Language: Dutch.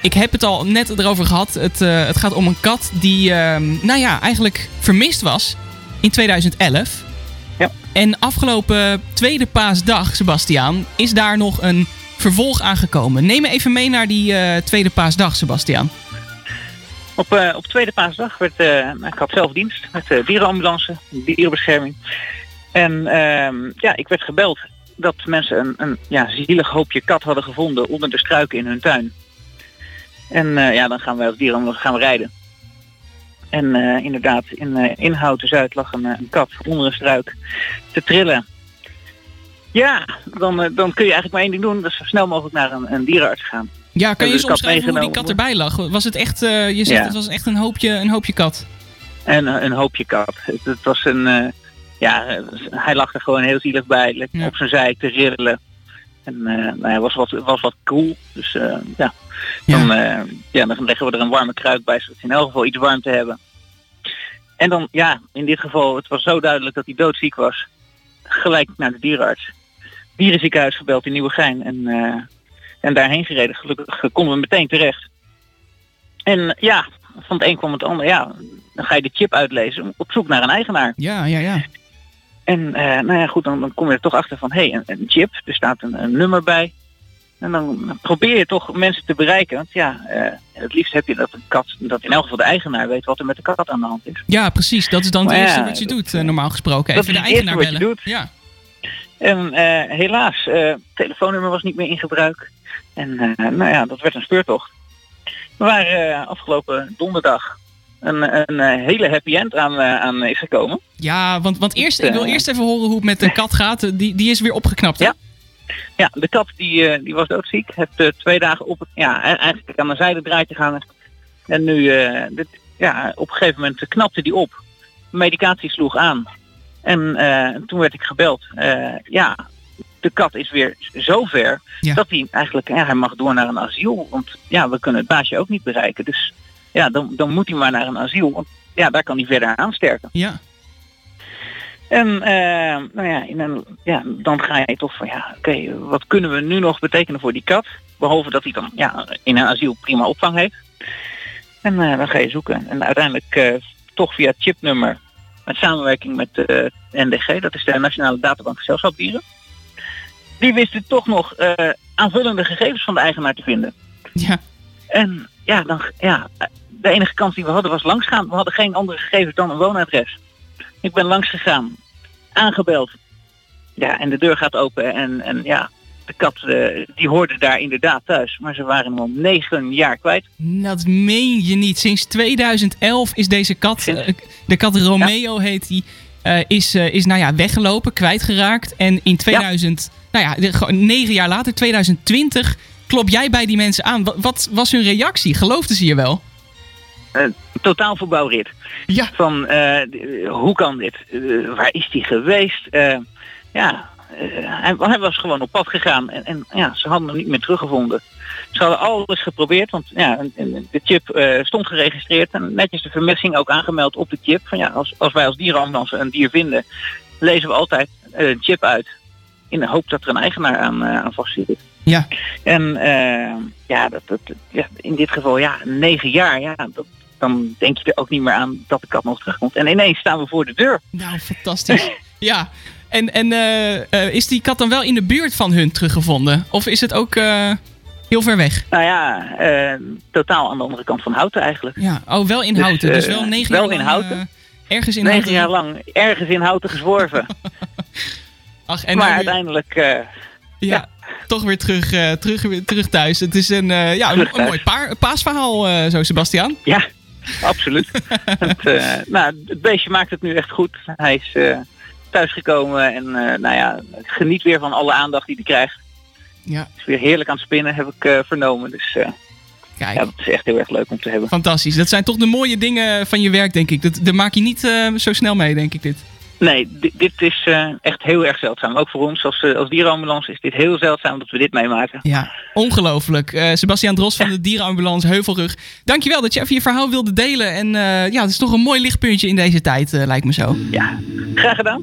ik heb het al net erover gehad. Het, eh, het gaat om een kat die, ehm, nou ja, eigenlijk vermist was in 2011. Ja. En afgelopen tweede paasdag, Sebastiaan, is daar nog een vervolg aangekomen. Neem me even mee naar die eh, tweede paasdag, Sebastiaan. Op, eh, op tweede paasdag werd, ik had zelf dienst met de dierenambulance, dierenbescherming. En ehm, ja, ik werd gebeld dat mensen een, een ja, zielig hoopje kat hadden gevonden onder de struiken in hun tuin. En eh, ja, dan gaan wij als dierenambulance gaan we rijden. En eh, inderdaad, in, eh in Houten Zuid lag een, een kat onder een struik te trillen. Ja, dan, dan kun je eigenlijk maar één ding doen. Dat is zo snel mogelijk naar een, een dierenarts gaan. Ja, kan je eens kat omschrijven hoe die kat erbij lag? Was het echt, je zegt Ja. het was echt een hoopje, een hoopje kat. En een hoopje kat. Het, het was een. ja, hij lag er gewoon heel zielig bij. lekker Ja. Op zijn zij te rillen. En eh nou, hij was wat, was wat cool. Dus eh, ja. Dan, eh, ja, dan leggen we er een warme kruik bij, zodat ze in elk geval iets warm te hebben. En dan, ja, in dit geval, het was zo duidelijk dat hij doodziek was. Gelijk naar de dierenarts. Dierenziekenhuis gebeld in Nieuwegein. En, en daarheen gereden. Gelukkig konden we meteen terecht. En ja, van het een kwam het ander. Ja, dan ga je de chip uitlezen op zoek naar een eigenaar. Ja, ja, ja. En eh, nou ja, goed, dan, dan kom je er toch achter van, hé, hey, een, een chip, er staat een, een nummer bij. En dan probeer je toch mensen te bereiken. Want ja, eh, het liefst heb je dat een kat, dat in elk geval de eigenaar weet wat er met de kat aan de hand is. Ja, precies. Dat is dan het eerste ja, wat je dat- doet, eh, normaal gesproken. dat Even de eigenaar wat je bellen. doet. Ja. En helaas, telefoonnummer was niet meer in gebruik. En nou ja, dat werd een speurtocht. We waren afgelopen donderdag een, een eh, hele happy end aan, eh, aan is gekomen. Ja, want, want eerst, ik wil Eh. eerst even horen hoe het met de kat gaat. Die, die is weer opgeknapt, hè? Ja. Ja, de kat die, die was doodziek. Heeft eh, twee dagen op ja, e- eigenlijk aan de zijde draadje gehangen. En nu, dit, ja, op een gegeven moment knapte die op. Medicatie sloeg aan. En toen werd ik gebeld. Ja, de kat is weer zo ver Ja. dat hij eigenlijk, ja, hij mag door naar een asiel. Want ja, we kunnen het baasje ook niet bereiken. Dus ja, dan, dan moet hij maar naar een asiel. Want ja, daar kan hij verder aansterken. Ja. En eh, nou ja, in een, ja, dan ga je toch van ja, oké, wat kunnen we nu nog betekenen voor die kat? Behalve dat hij dan ja, in een asiel prima opvang heeft. En eh, dan ga je zoeken. En uiteindelijk eh, toch via chipnummer met samenwerking met de NDG, dat is de Nationale Databank Gezelschapsdieren. Die wisten toch nog aanvullende gegevens van de eigenaar te vinden. Ja. En ja, dan, ja, de enige kans die we hadden was langsgaan. We hadden geen andere gegevens dan een woonadres. Ik ben langs gegaan, aangebeld. Ja, en de deur gaat open en, en ja, de kat eh, die hoorde daar inderdaad thuis. Maar ze waren hem al negen jaar kwijt. Dat meen je niet. Sinds 2011 is deze kat, eh, de kat Romeo heet die, eh, is, is nou ja, weggelopen, kwijtgeraakt. En in 2000, nou ja, de- negen jaar later, 2020, klop jij bij die mensen aan. Wat, wat was hun reactie? Geloofden ze je wel? Totaal verbouwrit. Ja. Van eh, hoe kan dit? Eh, waar is die geweest? Eh, ja, eh, hij, hij was gewoon op pad gegaan en, en ja, ze hadden hem niet meer teruggevonden. Ze hadden alles geprobeerd, want ja, de chip eh, stond geregistreerd en netjes de vermissing ook aangemeld op de chip. Van ja, als, als wij als dierenambulance een dier vinden, lezen we altijd eh, een chip uit. In de hoop dat er een eigenaar aan, eh, aan vast zit. Ja. En eh, ja, dat, dat, ja, in dit geval ja, negen jaar, ja, dat, dan denk je er ook niet meer aan dat de kat nog terugkomt. En ineens staan we voor de deur. Nou, fantastisch. ja. En, en eh, eh, is die kat dan wel in de buurt van hun teruggevonden? Of is het ook heel ver weg? Nou ja, totaal aan de andere kant van Houten eigenlijk. Ja, oh, wel in Dus, Houten. Dus, wel negen wel jaar in Houten. ergens in Negen Houten. jaar lang ergens in Houten gezworven. Ach, en maar nou uiteindelijk, Ja, toch weer terug, eh, terug, weer terug thuis. Het is een, eh, ja, een, mooi paar, paasverhaal, eh, zo Sebastian. ja, absoluut. het, nou, het beestje maakt het nu echt goed. Hij is thuisgekomen en nou ja, geniet weer van alle aandacht die hij krijgt. Ja, Is weer heerlijk aan het spinnen, heb ik vernomen. Dus kijk. ja, dat is echt heel erg leuk om te hebben. Fantastisch. Dat zijn toch de mooie dingen van je werk, denk ik. Dat, daar maak je niet zo snel mee, denk ik, dit. Nee, dit, dit is eh, echt heel erg zeldzaam. Ook voor ons als, eh, als dierenambulance is dit heel zeldzaam dat we dit meemaken. Ja, ongelooflijk. Eh, Sebastian Dros van de dierenambulance Heuvelrug. Dankjewel dat je even je verhaal wilde delen. En ja, het is toch een mooi lichtpuntje in deze tijd, lijkt me zo. Ja, graag gedaan.